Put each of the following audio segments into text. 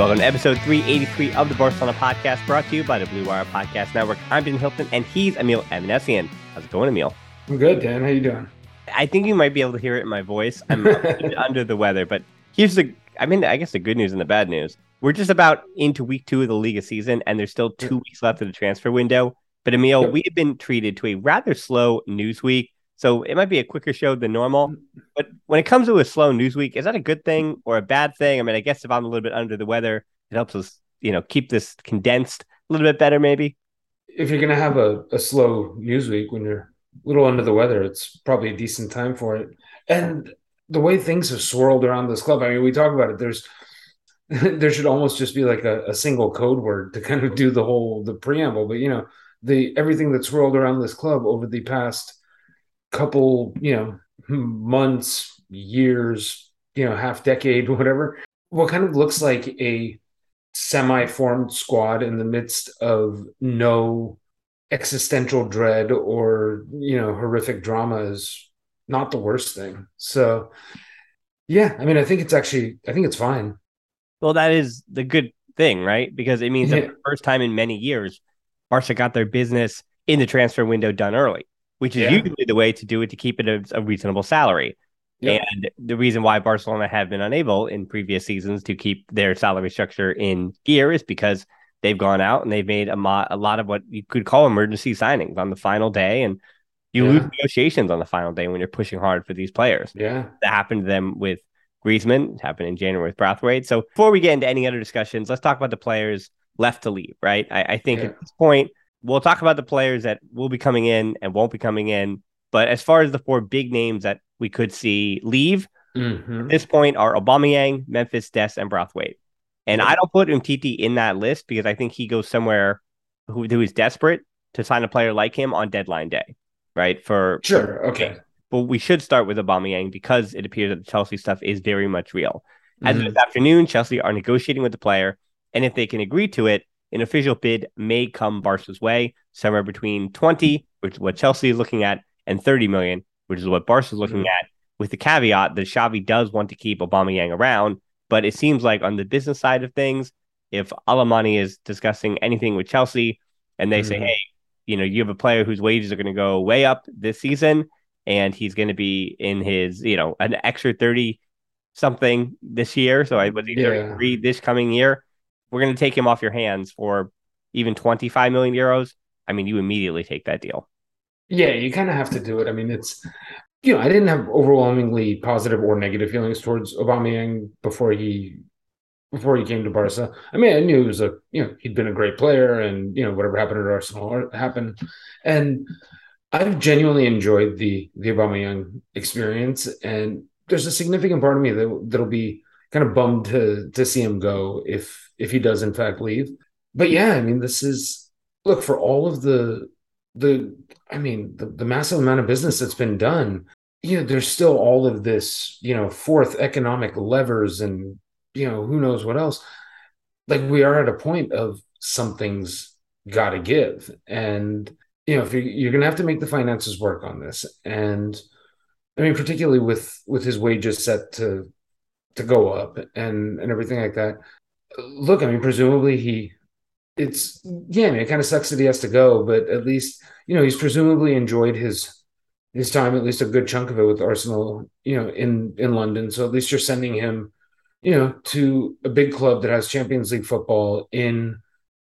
Welcome to episode 383 of the Barcelona podcast, brought to you by the Blue Wire Podcast Network. I'm Dan Hilton, and he's Emile Avanessian. How's it going, Emile? I'm good, Dan. How you doing? I think you might be able to hear it in my voice. I'm under the weather, but here's the, I mean, I guess the good news and the bad news. We're just about into week two of the Liga season, and there's still two weeks left of the transfer window. But Emile, we have been treated to a rather slow news week. So it might be a quicker show than normal. Mm. But when it comes to a slow news week, is that a good thing or a bad thing? I mean, I guess if I'm a little bit under the weather, it helps us, you know, keep this condensed a little bit better, maybe. If you're gonna have a, a slow news week when you're a little under the weather, it's probably a decent time for it. And the way things have swirled around this club, I mean, we talk about it, there's there should almost just be like a, a single code word to kind of do the whole the preamble. But you know, the everything that's swirled around this club over the past couple, you know, months, years, you know, half decade, whatever, what kind of looks like a semi-formed squad in the midst of no existential dread or, you know, horrific drama is not the worst thing. So yeah, I mean, I think it's actually, I think it's fine. Well, that is the good thing, right? Because it means yeah. that the first time in many years, Barca got their business in the transfer window done early which is yeah. usually the way to do it to keep it a, a reasonable salary. Yep. And the reason why Barcelona have been unable in previous seasons to keep their salary structure in gear is because they've gone out and they've made a, mo- a lot of what you could call emergency signings on the final day. And you yeah. lose negotiations on the final day when you're pushing hard for these players. Yeah. That happened to them with Griezmann, it happened in January with Braithwaite. So before we get into any other discussions, let's talk about the players left to leave, right? I, I think yeah. at this point, we'll talk about the players that will be coming in and won't be coming in. But as far as the four big names that we could see leave mm-hmm. at this point are Aubameyang, Memphis, Dest, and Braithwaite. And I don't put Umtiti in that list because I think he goes somewhere who, who is desperate to sign a player like him on deadline day, right? For sure, for, okay. But we should start with Aubameyang because it appears that the Chelsea stuff is very much real. As mm-hmm. of this afternoon, Chelsea are negotiating with the player, and if they can agree to it, an official bid may come Barca's way, somewhere between 20, which is what Chelsea is looking at, and 30 million, which is what Barca is looking mm-hmm. at, with the caveat that Xavi does want to keep Aubameyang around. But it seems like on the business side of things, if Alemany is discussing anything with Chelsea and they mm-hmm. say, hey, you know, you have a player whose wages are going to go way up this season and he's going to be in his, you know, an extra 30 something this year. So I was yeah. read this coming year we're going to take him off your hands for even 25 million euros, I mean, you immediately take that deal. Yeah, you kind of have to do it. I mean, it's, you know, I didn't have overwhelmingly positive or negative feelings towards Aubameyang before he before he came to Barca. I mean, I knew he was a, you know, he'd been a great player and, you know, whatever happened at Arsenal happened. And I've genuinely enjoyed the the Aubameyang experience. And there's a significant part of me that that'll be kind of bummed to to see him go if if he does in fact leave. But yeah, I mean, this is look for all of the the I mean the, the massive amount of business that's been done. You know, there's still all of this, you know, fourth economic levers and you know who knows what else. Like we are at a point of something's got to give, and you know if you're, you're going to have to make the finances work on this, and I mean, particularly with with his wages set to to go up and and everything like that. Look, I mean, presumably he it's yeah, I mean, it kind of sucks that he has to go, but at least you know he's presumably enjoyed his his time, at least a good chunk of it with Arsenal, you know, in in London. So at least you're sending him, you know, to a big club that has Champions League football in,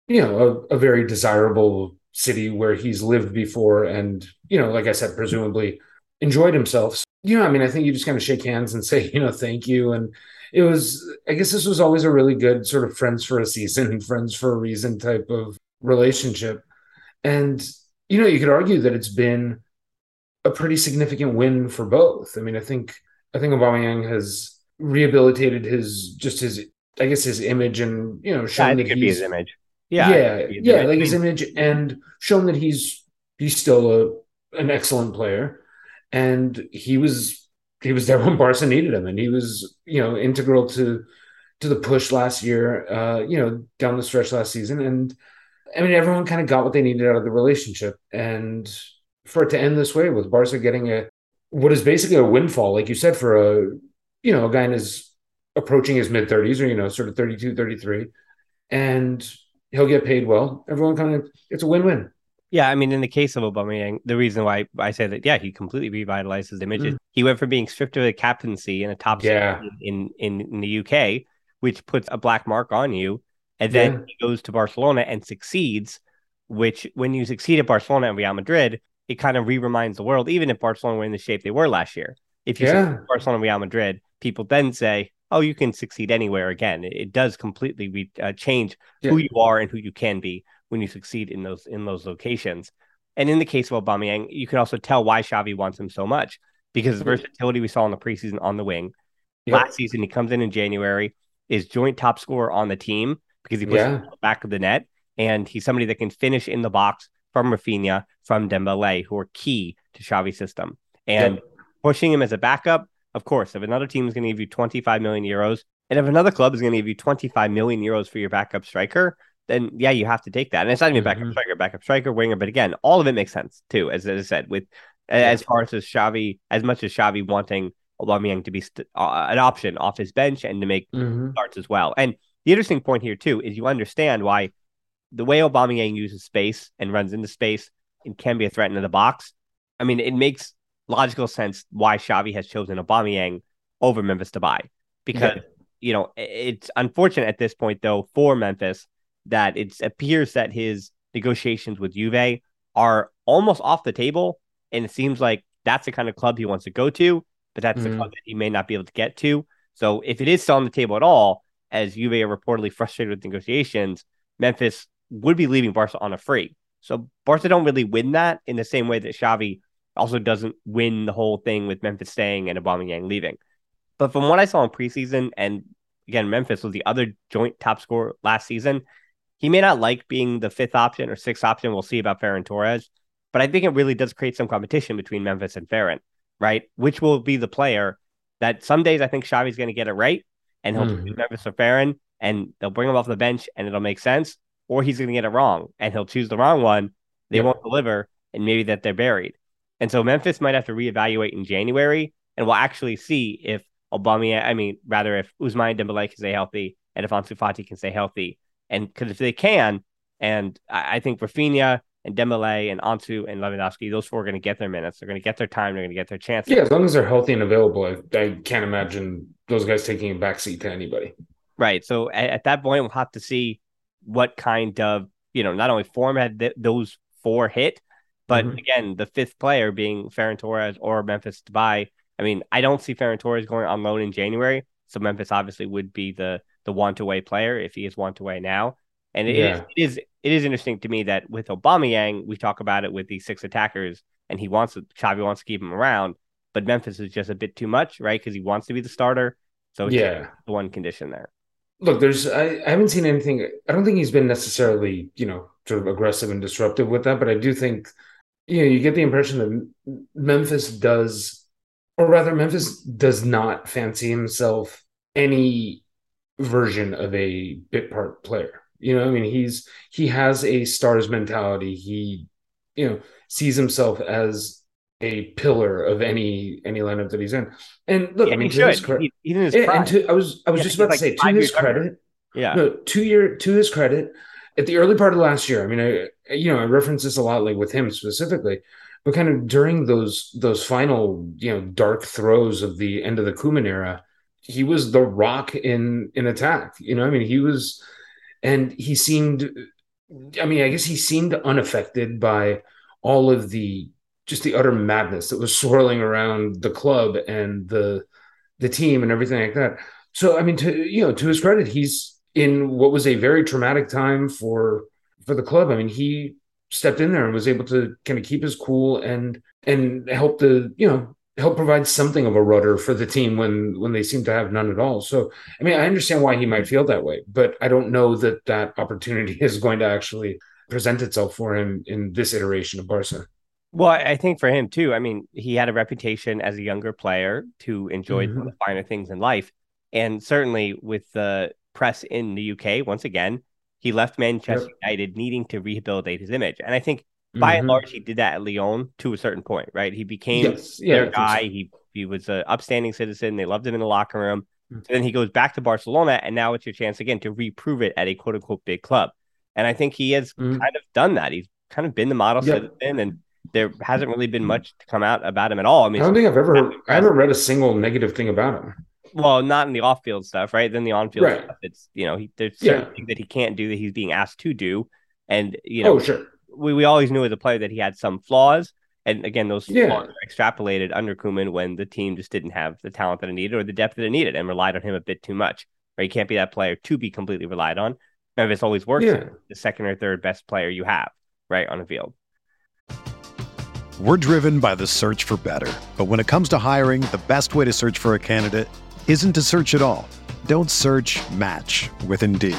you know, a, a very desirable city where he's lived before, and you know, like I said, presumably enjoyed himself. So, you know, I mean, I think you just kind of shake hands and say, you know, thank you, and it was. I guess this was always a really good sort of friends for a season, friends for a reason type of relationship, and you know, you could argue that it's been a pretty significant win for both. I mean, I think I think Aubameyang has rehabilitated his just his I guess his image and you know shown yeah, that he's his image. Yeah, yeah, yeah, like his image and shown that he's he's still a an excellent player, and he was he was there when Barca needed him, and he was you know integral to to the push last year, uh, you know down the stretch last season, and I mean everyone kind of got what they needed out of the relationship, and for it to end this way with Barca getting a what is basically a windfall, like you said, for a you know a guy in his approaching his mid 30s or you know sort of 32 33 and he'll get paid well. Everyone kind of it's a win-win yeah, I mean, in the case of Aubameyang, the reason why I say that, yeah, he completely revitalized his image. Mm. He went from being stripped of the captaincy in a top yeah. in, in in the UK, which puts a black mark on you, and then yeah. he goes to Barcelona and succeeds. Which, when you succeed at Barcelona and Real Madrid, it kind of re-reminds the world, even if Barcelona were in the shape they were last year. If you yeah. Barcelona, Real Madrid, people then say, "Oh, you can succeed anywhere again." It, it does completely re- uh, change yeah. who you are and who you can be when you succeed in those in those locations. And in the case of Aubameyang, you can also tell why Xavi wants him so much because the versatility we saw in the preseason on the wing. Yep. Last season, he comes in in January, is joint top scorer on the team because he puts yeah. the back of the net, and he's somebody that can finish in the box from Raphinha, from Dembele, who are key to Xavi's system. And yep. pushing him as a backup, of course, if another team is going to give you 25 million euros, and if another club is going to give you 25 million euros for your backup striker, then yeah, you have to take that. And it's not even backup mm-hmm. striker, backup striker, winger, but again, all of it makes sense too, as, as I said, with yeah. as far as Xavi, as much as Xavi wanting Aubameyang to be st- uh, an option off his bench and to make mm-hmm. starts as well. And the interesting point here too is you understand why the way Aubameyang uses space and runs into space and can be a threat into the box. I mean, it makes logical sense why Xavi has chosen Aubameyang over Memphis Depay because yeah. you know it's unfortunate at this point though for Memphis that it appears that his negotiations with Juve are almost off the table, and it seems like that's the kind of club he wants to go to, but that's mm-hmm. the club that he may not be able to get to. So if it is still on the table at all, as Juve are reportedly frustrated with negotiations, Memphis would be leaving Barca on a free. So Barca don't really win that in the same way that Xavi also doesn't win the whole thing with Memphis staying and Aubameyang leaving. But from what I saw in preseason, and again, Memphis was the other joint top scorer last season. He may not like being the fifth option or sixth option. We'll see about Ferran Torres, but I think it really does create some competition between Memphis and Ferran, right? Which will be the player that some days I think Xavi's going to get it right, and he'll mm. Memphis or Ferran, and they'll bring him off the bench, and it'll make sense. Or he's going to get it wrong, and he'll choose the wrong one. They yep. won't deliver, and maybe that they're buried. And so Memphis might have to reevaluate in January, and we'll actually see if Obama, I mean, rather if Ousmane Dembele can stay healthy and if Ansu Fati can stay healthy, and because if they can, and I, I think Raphinha and Dembele and Ansu and Lewandowski, those four are going to get their minutes. They're going to get their time. They're going to get their chance. Yeah, as long as they're healthy and available, I, I can't imagine those guys taking a backseat to anybody. Right. So at, at, that point, we'll have to see what kind of you know not only form had th- those four hit, but mm-hmm. again, the fifth player being Ferran Torres or Memphis Depay. I mean, I don't see Ferran Torres going on loan in January, so Memphis obviously would be the the want away player if he is want away now. And it, yeah. is, it is it is interesting to me that with Aubameyang, we talk about it with these six attackers, and he wants to, Xavi wants to keep him around, but Memphis is just a bit too much, right? Because he wants to be the starter. So yeah, the one condition there. Look, there's I, I haven't seen anything. I don't think he's been necessarily you know sort of aggressive and disruptive with that, but I do think you know you get the impression that Memphis does, or rather, Memphis does not fancy himself any version of a bit part player. You know, I mean, he's he has a stars mentality. He, you know, sees himself as a pillar of any any lineup that he's in. And look, Yeah, I mean, he to his credit, He- Even his yeah, prime. and to, I was I was Yeah, just about like to say, to his credit, yeah. no, two year to his credit, at the early part of last year, I mean, I you know I reference this a lot, like with him specifically, but kind of during those those final you know dark throes of the end of the Koeman era, he was the rock in in attack. You know, I mean, he was, and he seemed, I mean, I guess he seemed unaffected by all of the just the utter madness that was swirling around the club and the the team and everything like that. So I mean, to you know, to his credit, he's in what was a very traumatic time for for the club. I mean, he stepped in there and was able to kind of keep his cool and and help to you know help provide something of a rudder for the team when when they seem to have none at all. So I mean, I understand why he might feel that way, but I don't know that that opportunity is going to actually present itself for him in this iteration of Barca. Well, I think for him too. I mean, he had a reputation as a younger player to enjoy Mhm. the finer things in life, and certainly with the press in the UK, once again, he left Manchester United needing to rehabilitate his image, and I think by and Mhm. large he did that at Lyon to a certain point, right? He became yes, yeah, their think so. guy. He he was an upstanding citizen. They loved him in the locker room. Mhm. So then he goes back to Barcelona, and now it's your chance again to reprove it at a quote unquote big club. And I think he has Mhm. kind of done that. He's kind of been the model Yeah. citizen, and there hasn't really been much to come out about him at all. I mean, I don't think I've ever I haven't read a single negative thing about him. well, not in the off-field stuff, right? Then the on-field Right. stuff, it's you know, he, there's Yeah. things that he can't do that he's being asked to do, and you know, oh, sure. We, we always knew as a player that he had some flaws. And again, those Yeah. flaws are extrapolated under Koeman when the team just didn't have the talent that it needed or the depth that it needed and relied on him a bit too much. Right? You can't be that player to be completely relied on. Memphis always works Yeah. the second or third best player you have, right, on the field. We're driven by the search for better. But when it comes to hiring, the best way to search for a candidate isn't to search at all. Don't search match with Indeed.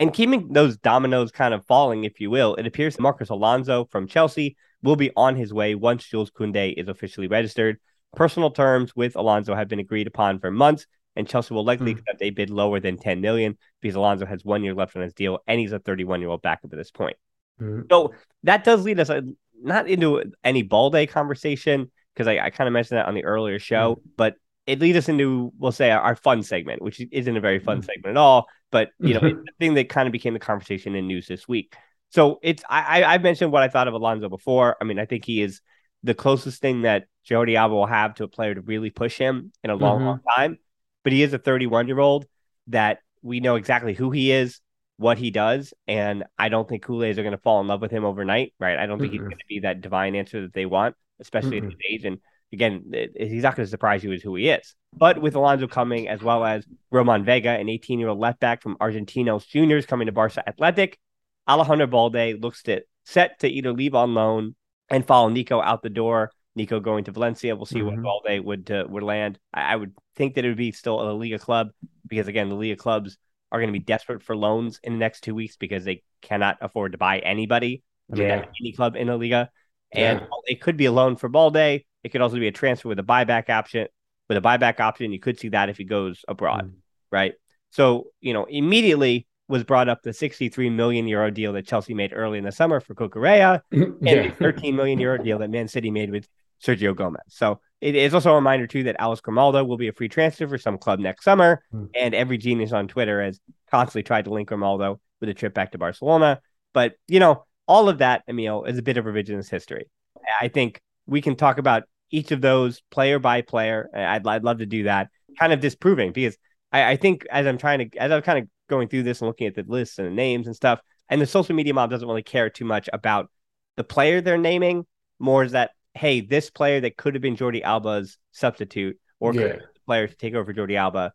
And keeping those dominoes kind of falling, if you will, it appears Marcos Alonso from Chelsea will be on his way once Jules Koundé is officially registered. Personal terms with Alonso have been agreed upon for months, and Chelsea will likely Hmm. accept a bid lower than 10 million because Alonso has one year left on his deal and he's a 31 year old backup at this point. Mhm. So that does lead us uh, not into any Balde conversation because I, I kind of mentioned that on the earlier show, Mm-hmm. but it leads us into we'll say our, our fun segment, which isn't a very fun Mhm. segment at all. But you know, it's the thing that kind of became the conversation in news this week. So it's I, I I've mentioned what I thought of Alonso before. I mean, I think he is the closest thing that Jordi Alba will have to a player to really push him in a long, Mhm. long time. But he is a 31 year old that we know exactly who he is, what he does, and I don't think Kool-Aids are going to fall in love with him overnight, right? I don't think he's Mm-mm. going to be that divine answer that they want, especially at Mm-mm. his age. And again, he's not going to surprise you with who he is. But with Alonso coming, as well as Roman Vega, an 18 year old left back from Argentinos Juniors coming to Barca Athletic, Alejandro Balde looks to set to either leave on loan and follow Nico out the door. Nico going to Valencia. We'll see Mhm. what Balde would uh, would land. I, I would think that it would be still a Liga club because again, the Liga clubs are going to be desperate for loans in the next two weeks because they cannot afford to buy anybody. Yeah. any club in the Liga, and Yeah. it could be a loan for Balde. It could also be a transfer with a buyback option. With a buyback option, you could see that if he goes abroad, Mm. right? So you know, immediately was brought up the 63 million euro deal that Chelsea made early in the summer for Cucurella and yeah. the 13 million euro deal that Man City made with Sergio Gomez. So it is also a reminder too that Alex Grimaldo will be a free transfer for some club next summer, Hmm. and every genius on Twitter has constantly tried to link Grimaldo with a trip back to Barcelona. But you know, all of that, Emile, is a bit of revisionist history. I think we can talk about each of those player by player. I'd, I'd love to do that, kind of disproving because I, I think as I'm trying to, as I'm kind of going through this and looking at the lists and the names and stuff, and the social media mob doesn't really care too much about the player they're naming. More is that, hey, this player that could have been Jordi Alba's substitute or yeah. player to take over Jordi Alba,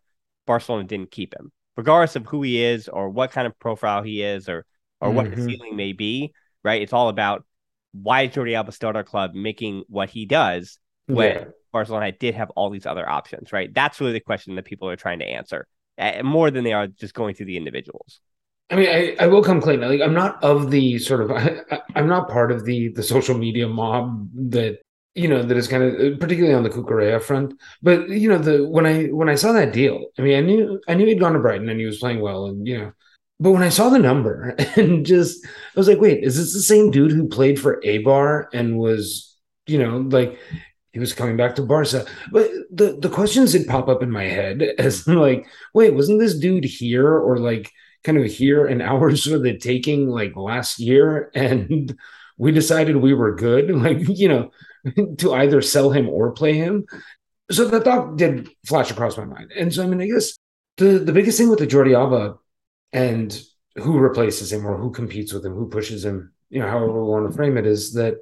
Barcelona didn't keep him. Regardless of who he is or what kind of profile he is or or mm-hmm. what his ceiling may be, right? It's all about why is Jordi Alba start our club making what he does when yeah. Barcelona did have all these other options, right? That's really the question that people are trying to answer uh, more than they are just going through the individuals. I mean, I, I will come clean. Like, I'm not of the sort of, I, am not part of the the social media mob that you know that is kind of particularly on the Cucurella front. But you know, the when I when I saw that deal, I mean, I knew I knew he'd gone to Brighton and he was playing well, and you know, but when I saw the number and just, I was like, wait, is this the same dude who played for Eibar and was, you know, like he was coming back to Barca? But the the questions did pop up in my head as like, wait, wasn't this dude here or like kind of here in hours for the taking like last year? And we decided we were good, like, you know, to either sell him or play him. So that thought did flash across my mind. And so, I mean, I guess the, the biggest thing with the Jordi Alba and who replaces him or who competes with him, who pushes him, you know, however we want to frame it, is that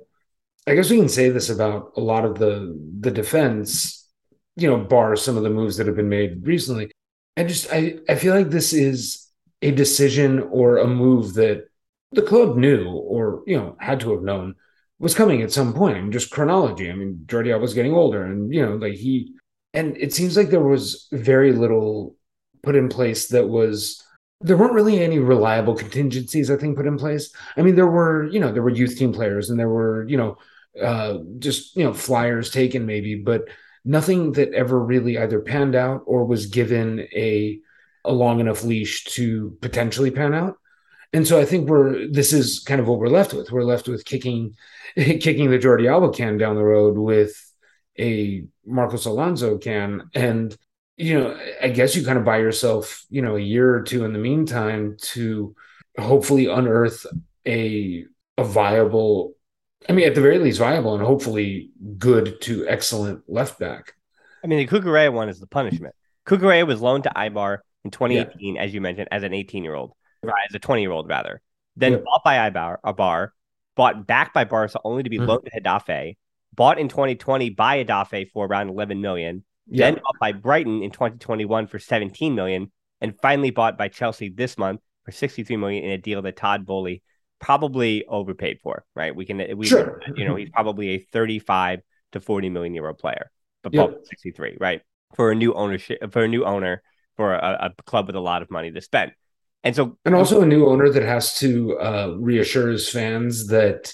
I guess we can say this about a lot of the the defense, you know, bar some of the moves that have been made recently. I just I, I feel like this is a decision or a move that the club knew or you know had to have known was coming at some point. I mean, just chronology. I mean, Jordi was getting older, and you know, like he and it seems like there was very little put in place that was there weren't really any reliable contingencies i think put in place. I mean there were you know there were youth team players and there were you know uh just you know flyers taken maybe but nothing that ever really either panned out or was given a a long enough leash to potentially pan out. And so i think we're this is kind of what we're left with. We're left with kicking kicking the jordi alba can down the road with a marcos alonso can. And you know, I guess you kind of buy yourself, you know, a year or two in the meantime to hopefully unearth a a viable, I mean, at the very least, viable and hopefully good to excellent left back. I mean, the Cucurella one is the punishment. Cucurella was loaned to Eibar in 2018, yeah. as you mentioned, as an 18 year old, as a 20 year old rather. Then yeah. bought by Eibar, a bar, bought back by Barca only to be mm-hmm. loaned to Getafe, bought in 2020 by Getafe for around 11 million, yeah. then bought by Brighton in 2021 for 17 million, and finally bought by Chelsea this month for 63 million in a deal that Todd Boehly probably overpaid for. Right? We can, we, sure. you know, he's probably a 35 to 40 million euro player, but yeah. 63, right? For a new ownership, for a new owner, for a, a club with a lot of money to spend. And so, and also a new owner that has to uh, reassure his fans that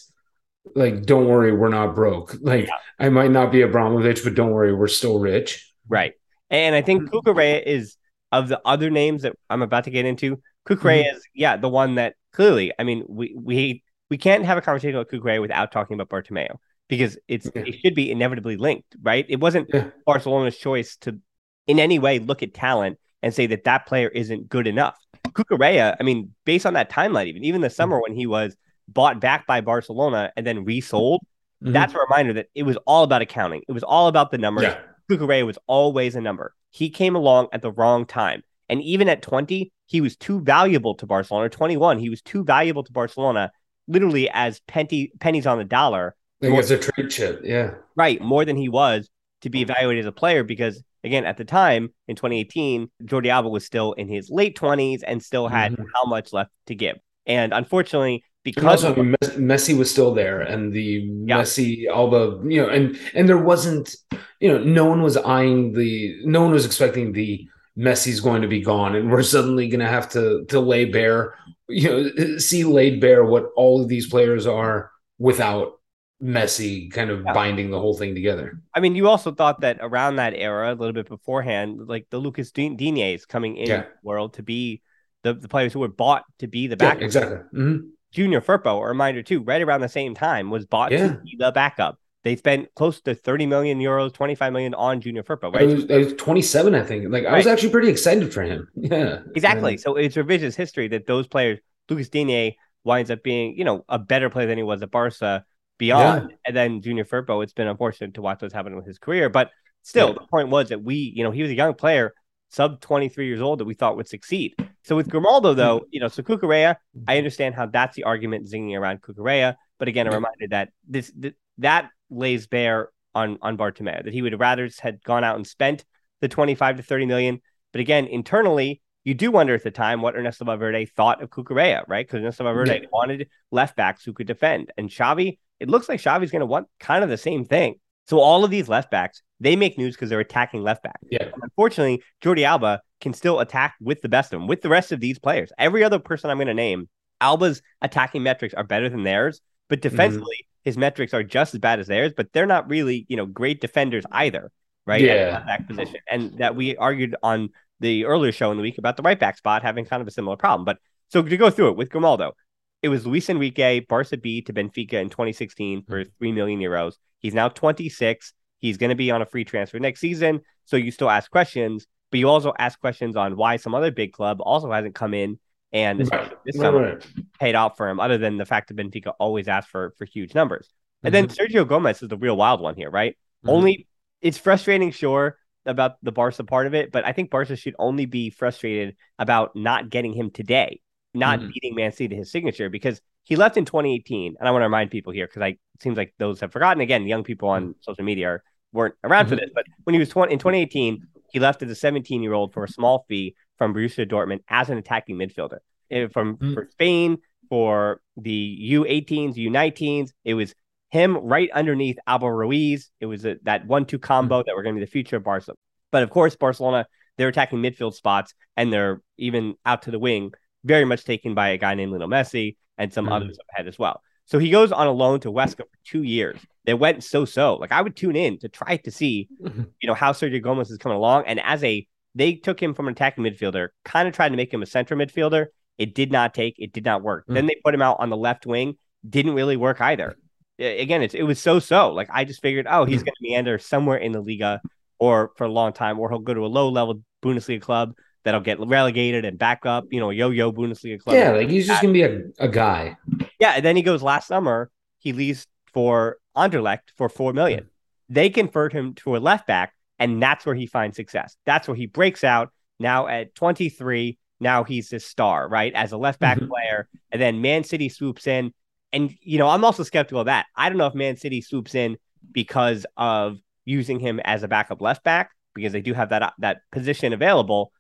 like don't worry we're not broke like yeah. i might not be abramovich but don't worry we're still rich right and i think Cucurella is of the other names that i'm about to get into Cucurella mm-hmm. is yeah the one that clearly i mean we we we can't have a conversation about Cucurella without talking about Bartomeu because it's yeah. it should be inevitably linked right it wasn't yeah. barcelona's choice to in any way look at talent and say that that player isn't good enough Cucurella, I mean, based on that timeline, even even the summer mm-hmm. when he was bought back by Barcelona and then resold, mm-hmm. that's a reminder that it was all about accounting. It was all about the numbers. Yeah. Cucurella was always a number. He came along at the wrong time. And even at 20, he was too valuable to Barcelona. 21, he was too valuable to Barcelona, literally as penny, pennies on the dollar. It was a trade chip, yeah. Right, more than he was to be evaluated as a player because, again, at the time in 2018, Jordi Alba was still in his late 20s and still had mm-hmm. how much left to give. And unfortunately, because also, Messi was still there, and the yeah. Messi the you know, and and there wasn't, you know, no one was eyeing the, no one was expecting the Messi's going to be gone, and we're suddenly going to have to to lay bare, you know, see laid bare what all of these players are without Messi kind of yeah. binding the whole thing together. I mean, you also thought that around that era, a little bit beforehand, like the Lucas Digne's coming in yeah. world to be the, the players who were bought to be the back. Yeah, exactly. Mm-hmm. Junior Firpo, a reminder too, right around the same time, was bought yeah. to be the backup. They spent close to 30 million euros, 25 million on Junior Firpo, right? I was, I was 27, I think. Like, right. I was actually pretty excited for him. Yeah. Exactly. So it's revisionist history that those players, Lucas Digne winds up being, you know, a better player than he was at Barca beyond. Yeah. And then Junior Firpo, it's been unfortunate to watch what's happening with his career. But still, yeah. the point was that we, you know, he was a young player, sub 23 years old, that we thought would succeed. So with Grimaldo, though, mm-hmm. you know, so Cucurella, I mm-hmm. understand how that's the argument zinging around Cucurella. But again, a reminder that this, th- that lays bare on on Bartomeu that he would rather had gone out and spent the 25 to 30 million. But again, internally, you do wonder at the time what Ernesto Valverde thought of Cucurella, right? Because Ernesto Valverde yeah. wanted left backs who could defend. And Xavi, it looks like Xavi's going to want kind of the same thing. So all of these left backs, they make news because they're attacking left back. Yeah. And unfortunately, Jordi Alba can still attack with the best of them, with the rest of these players. Every other person I'm going to name, Alba's attacking metrics are better than theirs, but mm-hmm. defensively, mm-hmm. his metrics are just as bad as theirs. But they're not really, you know, great defenders either, right? Yeah. back position, and that we argued on the earlier show in the week about the right back spot having kind of a similar problem. But so to go through it with Grimaldo, it was Luis Enrique, Barca B to Benfica in 2016 for mm-hmm. 3 million euros. He's now 26. He's going to be on a free transfer next season. So you still ask questions, but you also ask questions on why some other big club also hasn't come in and right. this summer right. paid out for him, other than the fact that Benfica always asks for, for huge numbers. And mm-hmm. then Sergio Gomez is the real wild one here, right? Mm-hmm. Only it's frustrating, sure, about the Barca part of it, but I think Barca should only be frustrated about not getting him today, not mm-hmm. beating Man City to his signature because he left in 2018. And I want to remind people here because I it seems like those have forgotten. Again, young people on mm-hmm. social media are, weren't around mm-hmm. for this, but when he was 20 in 2018, he left as a 17 year old for a small fee from Borussia Dortmund as an attacking midfielder. Eh, from mm-hmm. for Spain for the U18s, U19s, it was him right underneath Alvaro Ruiz. It was a, that one-two combo mm-hmm. that were going to be the future of Barca. But of course, Barcelona they're attacking midfield spots and they're even out to the wing, very much taken by a guy named Lionel Messi and some mm-hmm. others ahead as well. So he goes on a loan to Huesca for two years. They went so so. Like I would tune in to try to see, you know, how Sergio Gomez is coming along. And as a they took him from an attacking midfielder, kind of tried to make him a center midfielder. It did not take. It did not work. Mm-hmm. Then they put him out on the left wing. Didn't really work either again, it's it was so so. Like I just figured, oh, he's mm. going to meander somewhere in the Liga or for a long time, or he'll go to a low level Bundesliga club that'll get relegated and back up. You know, yo yo Bundesliga club. Yeah, like he's just going to be a, a guy. Yeah, and then he goes last summer. He leaves for Anderlecht for four million. They convert him to a left back, and that's where he finds success. That's where he breaks out. Now at 23, now he's a star, right? As a left back mm-hmm. player. And then Man City swoops in and you know, I'm also skeptical of that. I don't know if Man City swoops in because of using him as a backup left back because they do have that that position available.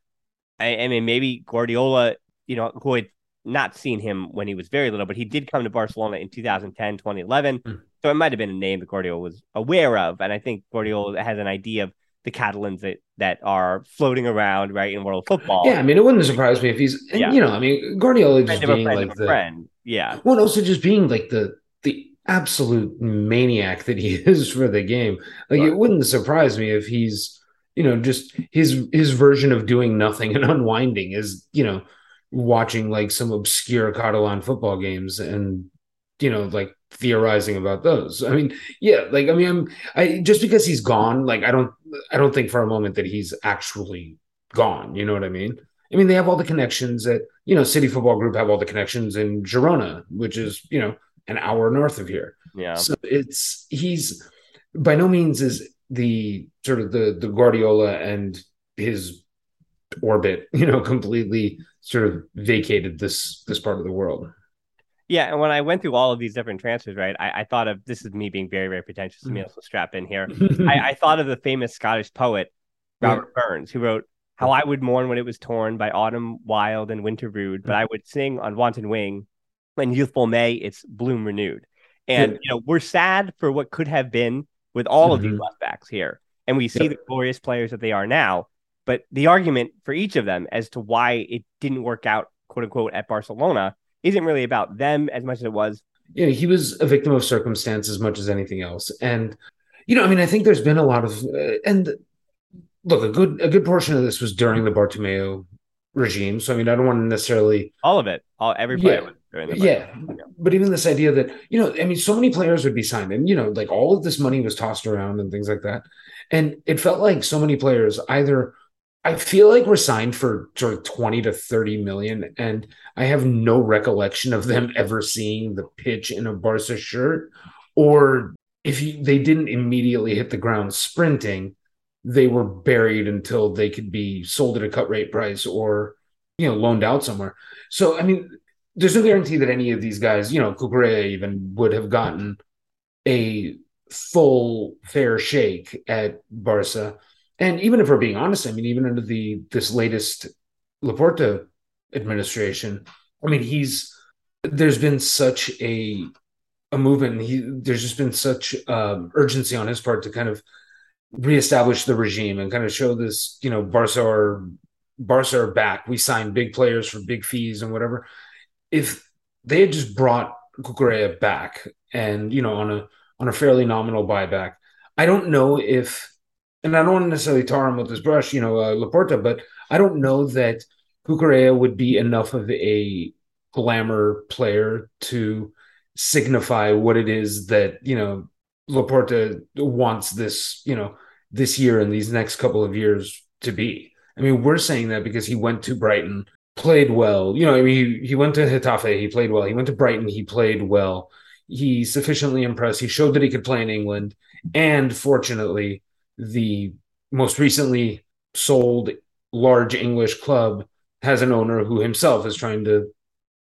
I, I mean, maybe Guardiola, you know, who had not seen him when he was very little, but he did come to Barcelona in 2010, 2011. Mm. So it might have been a name that Guardiola was aware of. And I think Guardiola has an idea of the Catalans that that are floating around right in world football. Yeah, I mean, it wouldn't surprise me if he's, yeah. you know, I mean, Guardiola just being like the friend. Yeah. Well, also just being like the the absolute maniac that he is for the game. Like right. it wouldn't surprise me if he's, you know, just his his version of doing nothing and unwinding is, you know, watching like some obscure Catalan football games and you know, like theorizing about those. I mean, yeah, like I mean, I'm I just because he's gone, like I don't I don't think for a moment that he's actually gone. You know what I mean? I mean, they have all the connections that you know, City Football Group have all the connections in Girona, which is you know an hour north of here. Yeah. So it's he's by no means is the sort of the the Guardiola and his orbit, you know, completely sort of vacated this this part of the world. Yeah, and when I went through all of these different transfers, right, I, I thought of this is me being very, very pretentious. Let me also strap in here. I, I, thought of the famous Scottish poet Robert yeah. Burns, who wrote how I would mourn when it was torn by autumn wild and winter rude, but mm-hmm. I would sing on wanton wing when youthful May its bloom renewed. And yeah. you know, we're sad for what could have been with all mm-hmm. of these mm-hmm. left backs here. And we see yeah. the glorious players that they are now. But the argument for each of them as to why it didn't work out, quote unquote, at Barcelona isn't really about them as much as it was. Yeah, he was a victim of circumstance as much as anything else. And, you know, I mean, I think there's been a lot of, uh, and look, a good, a good portion of this was during the Bartomeu regime. So, I mean, I don't want to necessarily. All of it. All, every player yeah. Yeah. But even this idea that, you know, I mean, so many players would be signed and, you know, like all of this money was tossed around and things like that. And it felt like so many players either I feel like we're signed for sort of 20 to 30 million. And I have no recollection of them ever seeing the pitch in a Barca shirt or if you, they didn't immediately hit the ground sprinting, they were buried until they could be sold at a cut rate price or you know loaned out somewhere. So I mean, there's no guarantee that any of these guys, you know, Cucurella even would have gotten a full fair shake at Barca. And even if we're being honest, I mean, even under the this latest Laporta administration, I mean, he's there's been such a a movement. He there's just been such um, urgency on his part to kind of reestablish the regime and kind of show this, you know, Barca are Barca are back. We signed big players for big fees and whatever. If they had just brought Cucurella back and you know on a on a fairly nominal buyback, I don't know if, and I don't want to necessarily tar him with this brush, you know, uh, Laporta, but I don't know that Cucurella would be enough of a glamour player to signify what it is that you know Laporta wants this, you know, this year and these next couple of years to be. I mean, we're saying that because he went to Brighton, played well. You know, I mean, he, he went to Getafe, he played well. He went to Brighton, he played well. He sufficiently impressed. He showed that he could play in England. And fortunately, the most recently sold large English club has an owner who himself is trying to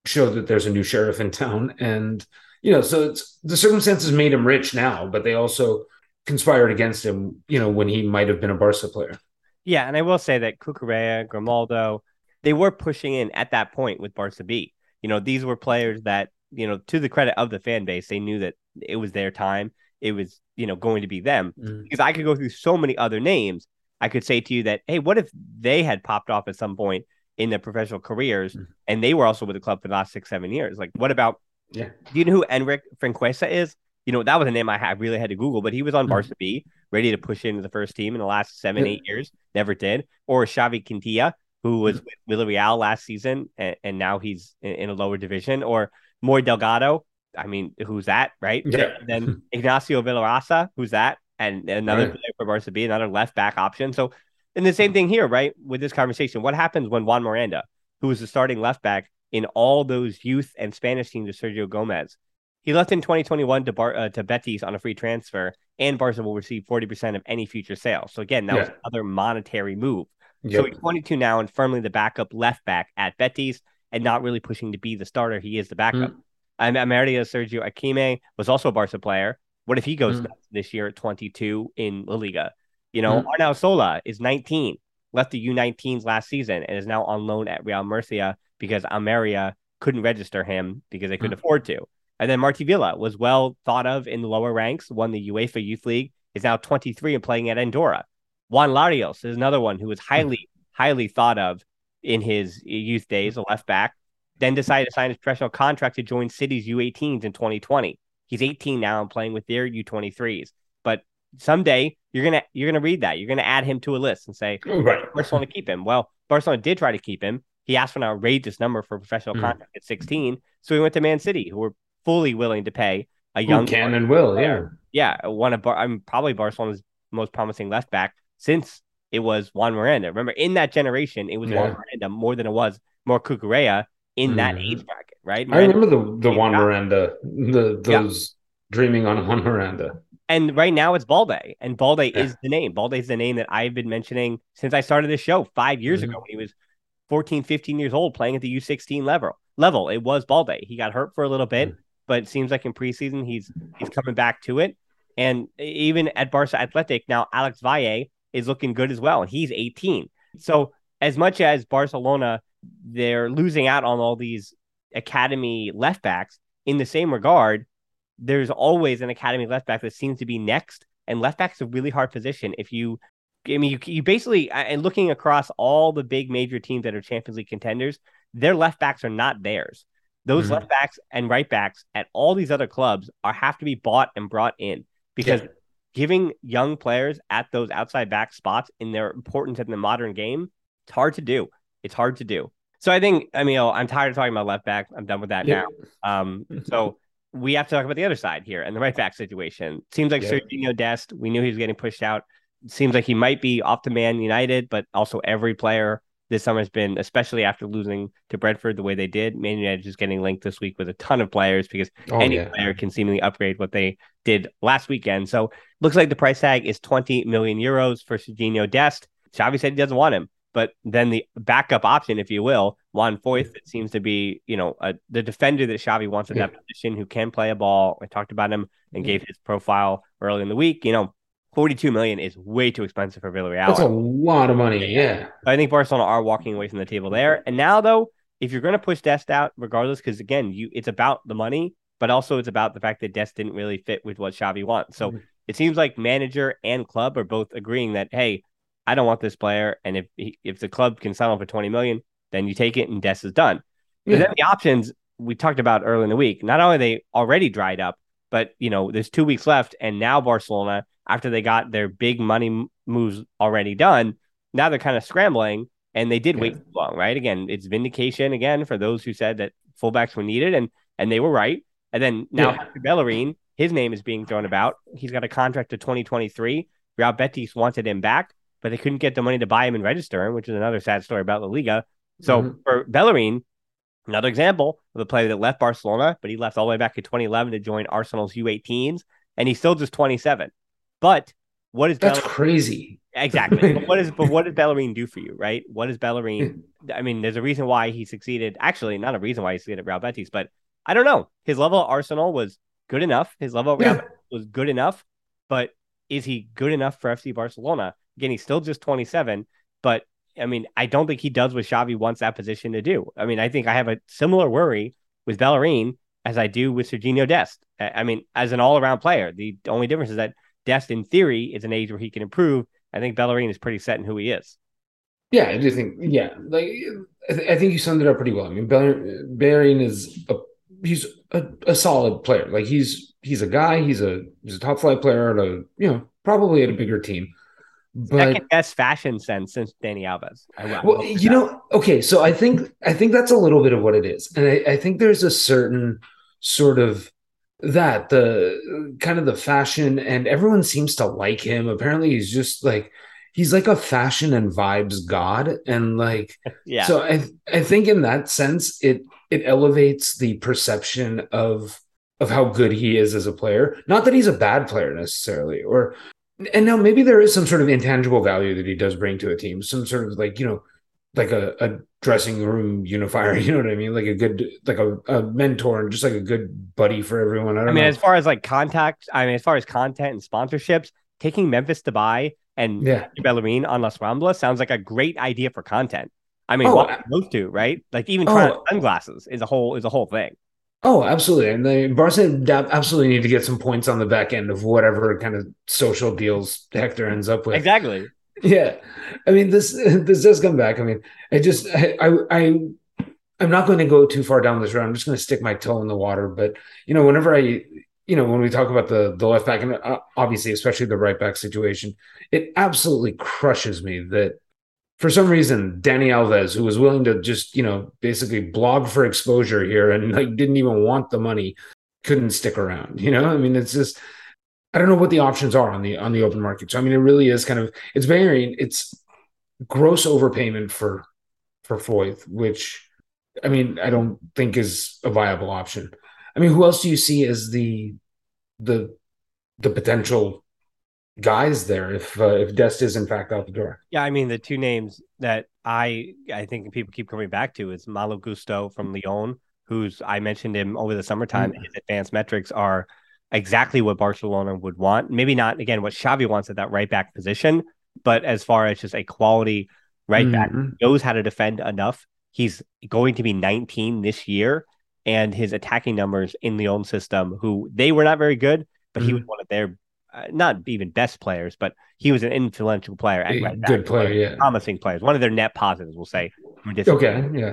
show that there's a new sheriff in town. And you know, so it's the circumstances made him rich now, but they also conspired against him, you know, when he might have been a Barca player. Yeah, and I will say that Cucurella, Grimaldo, they were pushing in at that point with Barca B. You know, these were players that, you know, to the credit of the fan base, they knew that it was their time. It was, you know, going to be them. Mm. Because I could go through so many other names. I could say to you that, hey, what if they had popped off at some point in their professional careers mm. and they were also with the club for the last six, seven years? Like, what about yeah. Do you know who Enric Franquesa is? You know, that was a name I had, really had to Google, but he was on mm-hmm. Barca B, ready to push into the first team in the last seven, eight years. Never did. Or Xavi Quintilla, who was mm-hmm. with Villarreal last season, and, and now he's in, in, a lower division. Or Moy Delgado. I mean, who's that, right? Yeah. And then Ignacio Villarasa, who's that? And another right. player for Barca B, another left back option. So, and the same thing here, right? With this conversation, what happens when Juan Miranda, who was the starting left back, in all those youth and Spanish teams of Sergio Gomez. He left in 2021 to Bar- uh, to Betis on a free transfer, and Barca will receive 40% of any future sales. So again, that yeah. was another monetary move. Yep. So he's 22 now and firmly the backup left back at Betis, and not really pushing to be the starter. He is the backup. Mm. Almeria Sergio Akieme was also a Barca player. What if he goes mm. this year at 22 in La Liga? You know, mm. Arnau Sola is 19, left the U19s last season, and is now on loan at Real Murcia because Almeria couldn't register him because they couldn't mm-hmm. afford to. And then Marti Villa was well thought of in the lower ranks, won the UEFA Youth League, is now 23 and playing at Andorra. Juan Larios is another one who was hmm. highly, highly thought of in his youth days, a left back. Then decided to sign his professional contract to join City's U18s in 2020. He's 18 now and playing with their U23s. But someday you're gonna you're gonna read that. You're gonna add him to a list and say, right, Barcelona keep him. Well, Barcelona did try to keep him. He asked for an outrageous number for a professional mm. contract at 16. So he went to Man City, who were fully willing to pay a young who can and will, yeah. Yeah, one of Bar- I'm probably Barcelona's most promising left back since it was Juan Miranda. Remember, in that generation, it was yeah. Juan Miranda more than it was more Cucurella in mm. that age bracket, right? Miranda, I remember the the Juan Miranda, the those yeah. dreaming on Juan Miranda. And right now it's Balde, and Balde yeah. is the name. Balde is the name that I've been mentioning since I started this show five years mm-hmm. ago when he was 14, 15 years old playing at the U16 level. Level. It was Balde. He got hurt for a little bit, mm. but it seems like in preseason he's he's coming back to it. And even at Barca Athletic now, Alex Valle is looking good as well, and he's 18. So as much as Barcelona, they're losing out on all these academy left backs. In the same regard, there's always an academy left back that seems to be next, and left back is a really hard position if you I mean, you, you basically, and looking across all the big major teams that are Champions League contenders, their left backs are not theirs. Those mm-hmm. left backs and right backs at all these other clubs are have to be bought and brought in because yeah. Giving young players at those outside back spots in their importance in the modern game, it's hard to do. It's hard to do. So I think, I mean, I'm tired of talking about left back. I'm done with that yeah. now. Um, so we have to talk about the other side here and the right back situation. Seems like yeah. Sergiño Dest, we knew he was getting pushed out seems like he might be off to Man United, but also every player this summer has been, especially after losing to Brentford the way they did. Man United is getting linked this week with a ton of players because oh, any yeah. player can seemingly upgrade what they did last weekend. So looks like the price tag is 20 million euros for Serginho Dest. Xavi said he doesn't want him. But then the backup option, if you will, Juan Foyth, it seems to be, you know, a, the defender that Xavi wants in yeah. that position who can play a ball. I talked about him and gave his profile early in the week. You know, 42 million is way too expensive for Villarreal. That's a lot of money. Yeah. I think Barcelona are walking away from the table there. And now, though, if you're going to push Dest out, regardless, because again, you it's about the money, but also it's about the fact that Dest didn't really fit with what Xavi wants. So mm-hmm. it seems like manager and club are both agreeing that, hey, I don't want this player. And if if the club can sign him for 20 million, then you take it and Dest is done. Yeah. then the options we talked about early in the week, not only they already dried up, but you know, there's two weeks left, and now Barcelona, after they got their big money moves already done, now they're kind of scrambling, and they did yeah. wait too long, right? Again, it's vindication again for those who said that fullbacks were needed, and and they were right. And then now yeah. Bellerin, his name is being thrown about. He's got a contract to 2023. Real Betis wanted him back but they couldn't get the money to buy him and register him, which is another sad story about La Liga. So mm-hmm. for Bellerin, another example of a player that left Barcelona, but he left all the way back in 2011 to join Arsenal's U18s, and he's still just 27. But what is that's Bellerin? crazy? Exactly. but what is but what does Bellerin do for you, right? What is Bellerin? I mean, there's a reason why he succeeded. Actually, not a reason why he succeeded at Real Betis, but I don't know. His level at Arsenal was good enough. His level yeah. was good enough, but is he good enough for FC Barcelona? Again, he's still just 27, but I mean, I don't think he does what Xavi wants that position to do. I mean, I think I have a similar worry with Bellerin as I do with Serginho Dest. I mean, as an all around player, the only difference is that Dest, in theory, is an age where he can improve. I think Bellerin is pretty set in who he is. Yeah, I do think. Yeah, like I think you summed it up pretty well. I mean, Bellerin is a he's a, a solid player. Like he's he's a guy. He's a he's a top flight player at a you know probably at a bigger team. But second best fashion sense since Dani Alves. I, well, you know, okay, so I think I think that's a little bit of what it is, and I, I think there's a certain sort of that the kind of the fashion, and everyone seems to like him. Apparently, he's just like he's like a fashion and vibes god, and like yeah. So I I think in that sense, it it elevates the perception of of how good he is as a player. Not that he's a bad player necessarily, or and now maybe there is some sort of intangible value that he does bring to a team, some sort of like you know, like a, a dressing room unifier. You know what I mean? Like a good, like a, a mentor and just like a good buddy for everyone. I, I mean, know. as far as like contact, I mean, as far as content and sponsorships, taking Memphis to buy and yeah. Bellerin on Las Ramblas sounds like a great idea for content. I mean, oh, those two, right? Like even trying oh, sunglasses is a whole is a whole thing. Oh, absolutely. And the Barca absolutely need to get some points on the back end of whatever kind of social deals Hector ends up with. Exactly. Yeah. I mean, this this does come back. I mean, I just I I, I I'm not going to go too far down this road. I'm just going to stick my toe in the water. But you know, whenever I you know, when we talk about the the left back and uh, obviously especially the right back situation, it absolutely crushes me that for some reason, Dani Alves, who was willing to just, you know, basically blog for exposure here and like didn't even want the money, couldn't stick around. You know, I mean, it's just I don't know what the options are on the on the open market. So I mean, it really is kind of it's varying. It's gross overpayment for for Foyth, which I mean, I don't think is a viable option. I mean, who else do you see as the the the potential guys there if uh, if Dest is in fact out the door. Yeah, I mean the two names that I I think people keep coming back to is Malo Gusto from Lyon, who's I mentioned him over the summertime. Mm-hmm. His advanced metrics are exactly what Barcelona would want. Maybe not again what Xavi wants at that right back position, but as far as just a quality right back mm-hmm. knows how to defend enough. He's going to be 19 this year, and his attacking numbers in Lyon system, who they were not very good, but he was one of their uh, not even best players, but he was an influential player. At right Good player, yeah. Promising players. One of their net positives, we'll say. Okay, yeah.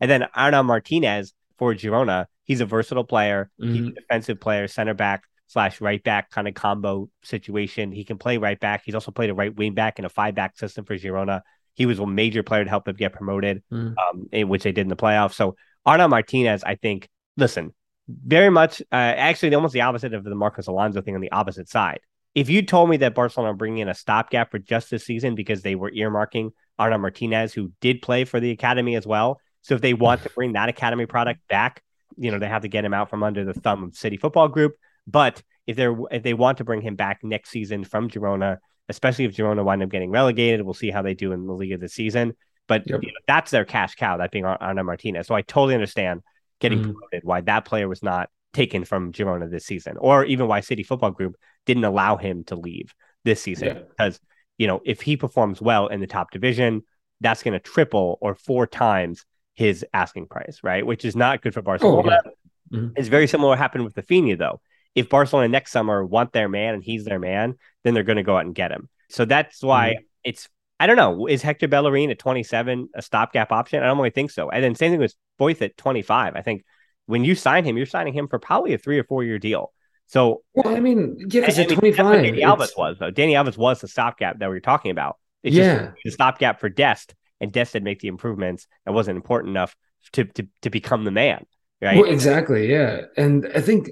And then Arnau Martinez for Girona. He's a versatile player. Mm-hmm. He's a mm-hmm. defensive player, center back slash right back kind of combo situation. He can play right back. He's also played a right wing back in a five back system for Girona. He was a major player to help them get promoted, mm. um, which they did in the playoffs. So Arnau Martinez, I think, listen, very much uh, actually almost the opposite of the Marcos Alonso thing on the opposite side. If you told me that Barcelona are bringing in a stopgap for just this season because they were earmarking Arnau Martinez, who did play for the academy as well, so if they want to bring that academy product back, you know they have to get him out from under the thumb of City Football Group. But if they're if they want to bring him back next season from Girona, especially if Girona wind up getting relegated. We'll see how they do in the league of the season. But yep. you know, that's their cash cow, that being Arnau Martinez. So I totally understand getting mm-hmm. promoted, why that player was not taken from Girona this season, or even why City Football Group didn't allow him to leave this season. Yeah. Because, you know, if he performs well in the top division, that's going to triple or four times his asking price, right? Which is not good for Barcelona. Oh, yeah. mm-hmm. It's very similar what happened with Raphinha, though. If Barcelona next summer want their man and he's their man, then they're going to go out and get him. So that's why mm-hmm. it's I don't know. Is Hector Bellerin at 27 a stopgap option? I don't really think so. And then same thing with Foyth at 25. I think when you sign him, you're signing him for probably a three or four year deal. So, well, I mean, yeah, because at 25, Dani Alves was though. Dani Alves was the stopgap that we were talking about. It's yeah. just the stopgap for Dest, and Dest did make the improvements. It wasn't important enough to to to become the man, right? Well, exactly, yeah. And I think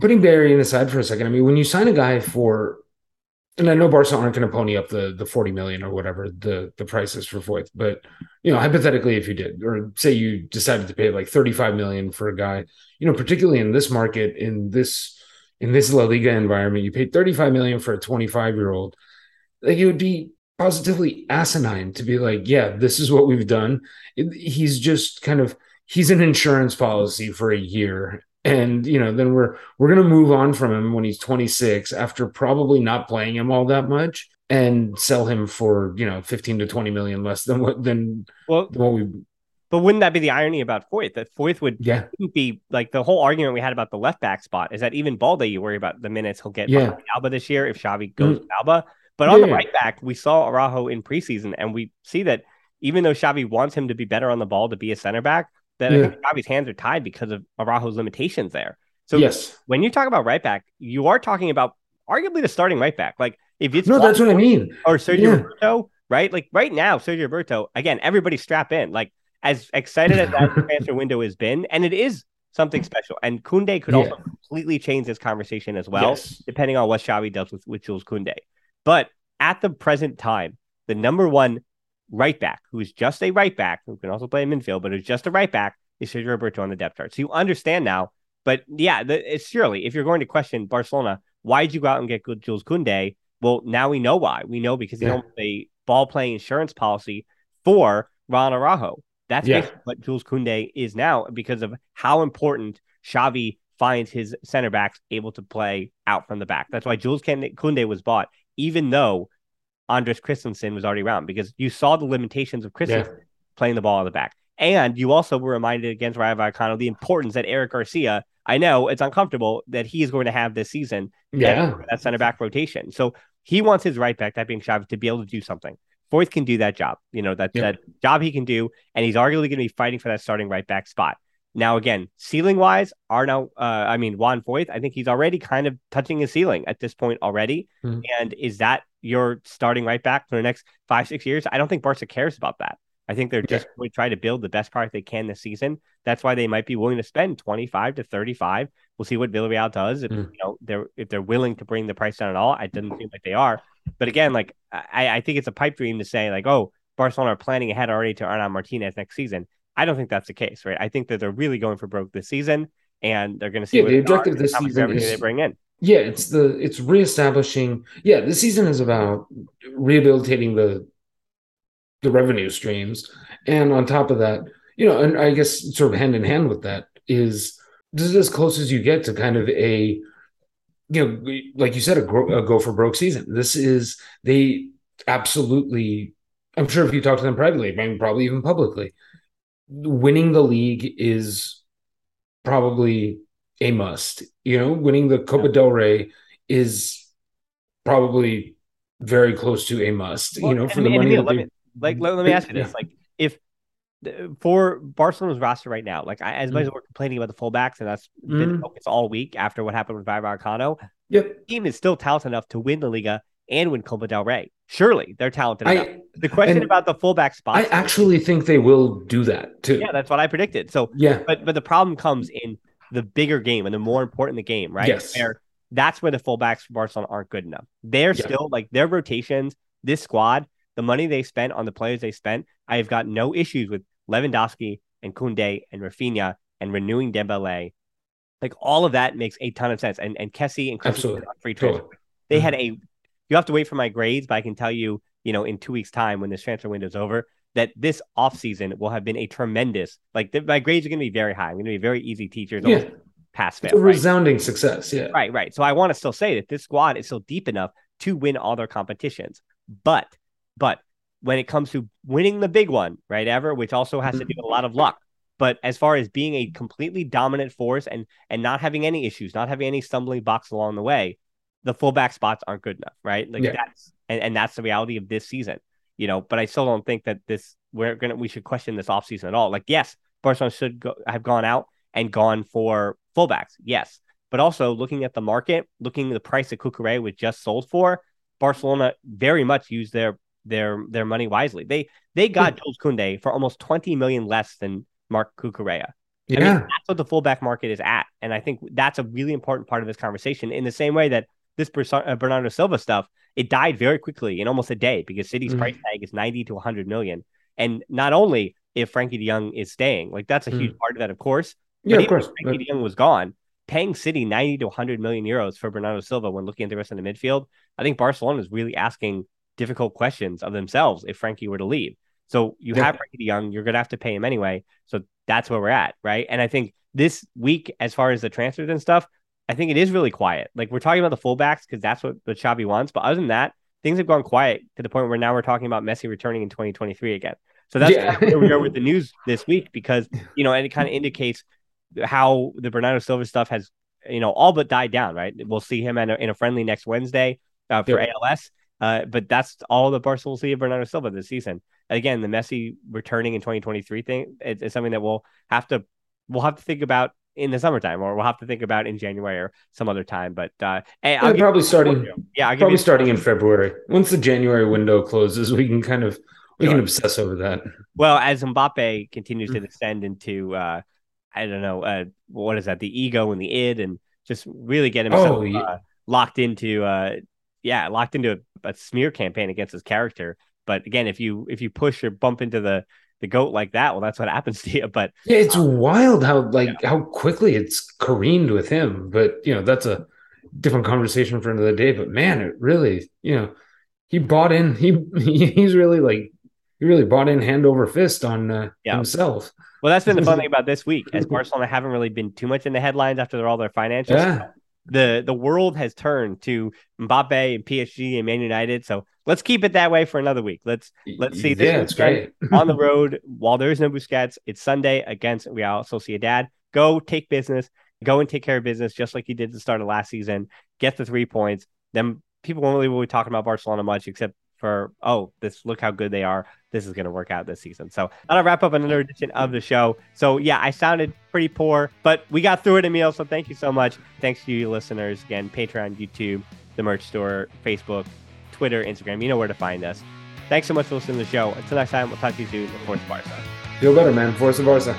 putting Bellerin aside for a second, I mean, when you sign a guy for and I know Barca aren't going to pony up the the 40 million or whatever the the price is for Foyth, but you know, hypothetically, if you did, or say you decided to pay like 35 million for a guy, you know, particularly in this market, in this in this La Liga environment, you paid 35 million for a 25 year old, like it would be positively asinine to be like, yeah, this is what we've done. It, he's just kind of he's an insurance policy for a year and you know then we're we're going to move on from him when he's 26 after probably not playing him all that much and sell him for you know 15 to 20 million less than what than, well, than what we but wouldn't that be the irony about Foyth? That Foyth would yeah. be like the whole argument we had about the left back spot is that even Balde, you worry about the minutes he'll get yeah. Alba this year if Xavi goes mm. Alba. But on yeah, the right back, we saw Araujo in preseason, and we see that even though Xavi wants him to be better on the ball to be a center back, that yeah. I think Xavi's hands are tied because of Araujo's limitations there. So yes, when you talk about right back, you are talking about arguably the starting right back. Like if it's no, that's what I mean. Or Sergio yeah. Roberto, right? Like right now, Sergio Roberto. Again, everybody strap in. Like as excited as that transfer window has been, and it is something special. And Koundé could yeah. also completely change this conversation as well, yes. depending on what Xavi does with, with Jules Koundé. But at the present time, the number one right back, who is just a right back, who can also play in midfield, but is just a right back, is Sergio Roberto on the depth chart. So you understand now. But yeah, the, it's surely if you're going to question Barcelona, why did you go out and get Jules Koundé? Well, now we know why. We know because yeah. they a ball playing insurance policy for Ron Araujo. That's yeah. what Jules Koundé is now because of how important Xavi finds his center backs able to play out from the back. That's why Jules Koundé was bought, even though Andres Christensen was already around because you saw the limitations of Christensen yeah. playing the ball on the back. And you also were reminded against Rayo Vallecano the importance that Eric Garcia, I know it's uncomfortable that he is going to have this season. Yeah. That center back rotation. So he wants his right back, that being Xavi, to be able to do something. Foyth can do that job. You know, that, yep. that job he can do. And he's arguably going to be fighting for that starting right back spot. Now, again, ceiling wise, Arno, uh, I mean, Juan Foyth, I think he's already kind of touching his ceiling at this point already. Mm-hmm. And is that your starting right back for the next five, six years? I don't think Barca cares about that. I think they're just going to try to build the best product they can this season. That's why they might be willing to spend 25 to 35. We'll see what Villarreal does. If mm. you know they're if they're willing to bring the price down at all. It doesn't seem like they are. But again, like I, I think it's a pipe dream to say like, oh, Barcelona are planning ahead already to Arnau Martinez next season. I don't think that's the case, right? I think that they're really going for broke this season, and they're going to see yeah, the objective this season is they bring in. Yeah, it's the it's reestablishing. Yeah, this season is about rehabilitating the the revenue streams, and on top of that, you know, and I guess sort of hand in hand with that is this is as close as you get to kind of a you know, like you said, a, a go for broke season. This is they absolutely. I'm sure if you talk to them privately, I mean, probably even publicly, winning the league is probably a must. You know, winning the Copa del Rey is probably very close to a must. Well, you know, for the money. Let me, like, let, let me ask you this: yeah. like, if for Barcelona's roster right now, like as much mm. as we're complaining about the fullbacks, and that's mm. been focused all week after what happened with Vallecano, yep. team is still talented enough to win the Liga and win Copa del Rey. Surely they're talented I, enough. The question about the fullback spot. I actually think they will do that too. Yeah, that's what I predicted. So yeah, but but the problem comes in the bigger game and the more important the game, right? Yes. Where that's where the fullbacks for Barcelona aren't good enough. They're yeah. still like their rotations, this squad, the money they spent on the players they spent. I have got no issues with Lewandowski and Koundé and Raphinha and renewing Dembele Like all of that makes a ton of sense. And and Kessie and Absolutely. free transfer. Totally. They Mhm. had a. You have to wait for my grades, but I can tell you, you know, in two weeks' time when this transfer window is over, that this offseason will have been a tremendous. Like the, my grades are going to be very high. I'm going to be a very easy teacher. It's Yeah. pass It's fail. a right? resounding success. Yeah. Right, right. So I want to still say that this squad is still deep enough to win all their competitions. But, but when it comes to winning the big one, right, ever, which also has to mm-hmm. do with a lot of luck. But as far as being a completely dominant force and and not having any issues, not having any stumbling blocks along the way, the fullback spots aren't good enough, right? Like Yeah. that's and, and that's the reality of this season, you know. But I still don't think that this we're gonna we should question this offseason at all. Like, yes, Barcelona should go, have gone out and gone for fullbacks, yes. But also looking at the market, looking at the price that Cucurella was just sold for, Barcelona very much used their their their money wisely. They they got Jules Koundé for almost 20 million less than Mark Cucurella. Yeah. I mean, that's what the fullback market is at. And I think that's a really important part of this conversation in the same way that this uh, Bernardo Silva stuff, it died very quickly in almost a day because City's Mhm. price tag is 90 to 100 million. And not only if Frankie de Jong is staying, like that's a huge part of that, of course. yeah, but of course. Frankie de Jong was gone, paying City 90 to 100 million euros for Bernardo Silva when looking at the rest of the midfield, I think Barcelona is really asking difficult questions of themselves if Frankie were to leave. So you Yeah. have Frankie de Jong, you're going to have to pay him anyway. So that's where we're at, right? And I think this week, as far as the transfers and stuff, I think it is really quiet. Like we're talking about the fullbacks because that's what the Xavi wants. But other than that, things have gone quiet to the point where now we're talking about Messi returning in 2023 again. So that's Yeah. where we are with the news this week because you know, and it kind of indicates how the Bernardo Silva stuff has you know all but died down. Right? We'll see him in a, in a friendly next Wednesday uh, for Yep. ALS. Uh, but that's all the Barca will see of Bernardo Silva this season. Again, the Messi returning in 2023 thing is, is something that we'll have to we'll have to think about in the summertime, or we'll have to think about in January or some other time. But uh, hey, I'll Yeah, give probably you- starting Yeah, I'll probably starting in February. Once the January window closes, we can kind of we can obsess over that. Well, as Mbappe continues Mm. to descend into, uh, I don't know, uh, what is that? The ego and the id, and just really get himself Oh, yeah. uh, locked into, uh, yeah, locked into a, a smear campaign against his character. But again, if you if you push or bump into the the goat like that, well, that's what happens to you. But Yeah, it's wild how like how quickly it's careened with him. But you know, that's a different conversation for another day. But man, it really, you know, he bought in. He, he he's really like he really bought in hand over fist on uh, Yeah. himself. well, that's been the fun thing about this week, as Barcelona haven't really been too much in the headlines after all their financials. Yeah, the the world has turned to Mbappe and PSG and Man United. So let's keep it that way for another week. Let's Let's see, this Yeah, it's great. on the road while there is no Busquets. It's Sunday against Real Sociedad. Go take business. Go and take care of business just like you did at the start of last season. Get the three points. Then people won't really be talking about Barcelona much except for oh, this look how good they are. This is going to work out this season. So that'll wrap up another edition of the show. So yeah, I sounded pretty poor, but we got through it, Emile. So thank you so much. Thanks to you listeners again. Patreon, YouTube, the merch store, Facebook, Twitter, Instagram. You know where to find us. Thanks so much for listening to the show. Until next time, we'll talk to you soon. Course, Barca. Feel better, man. Forza Barca.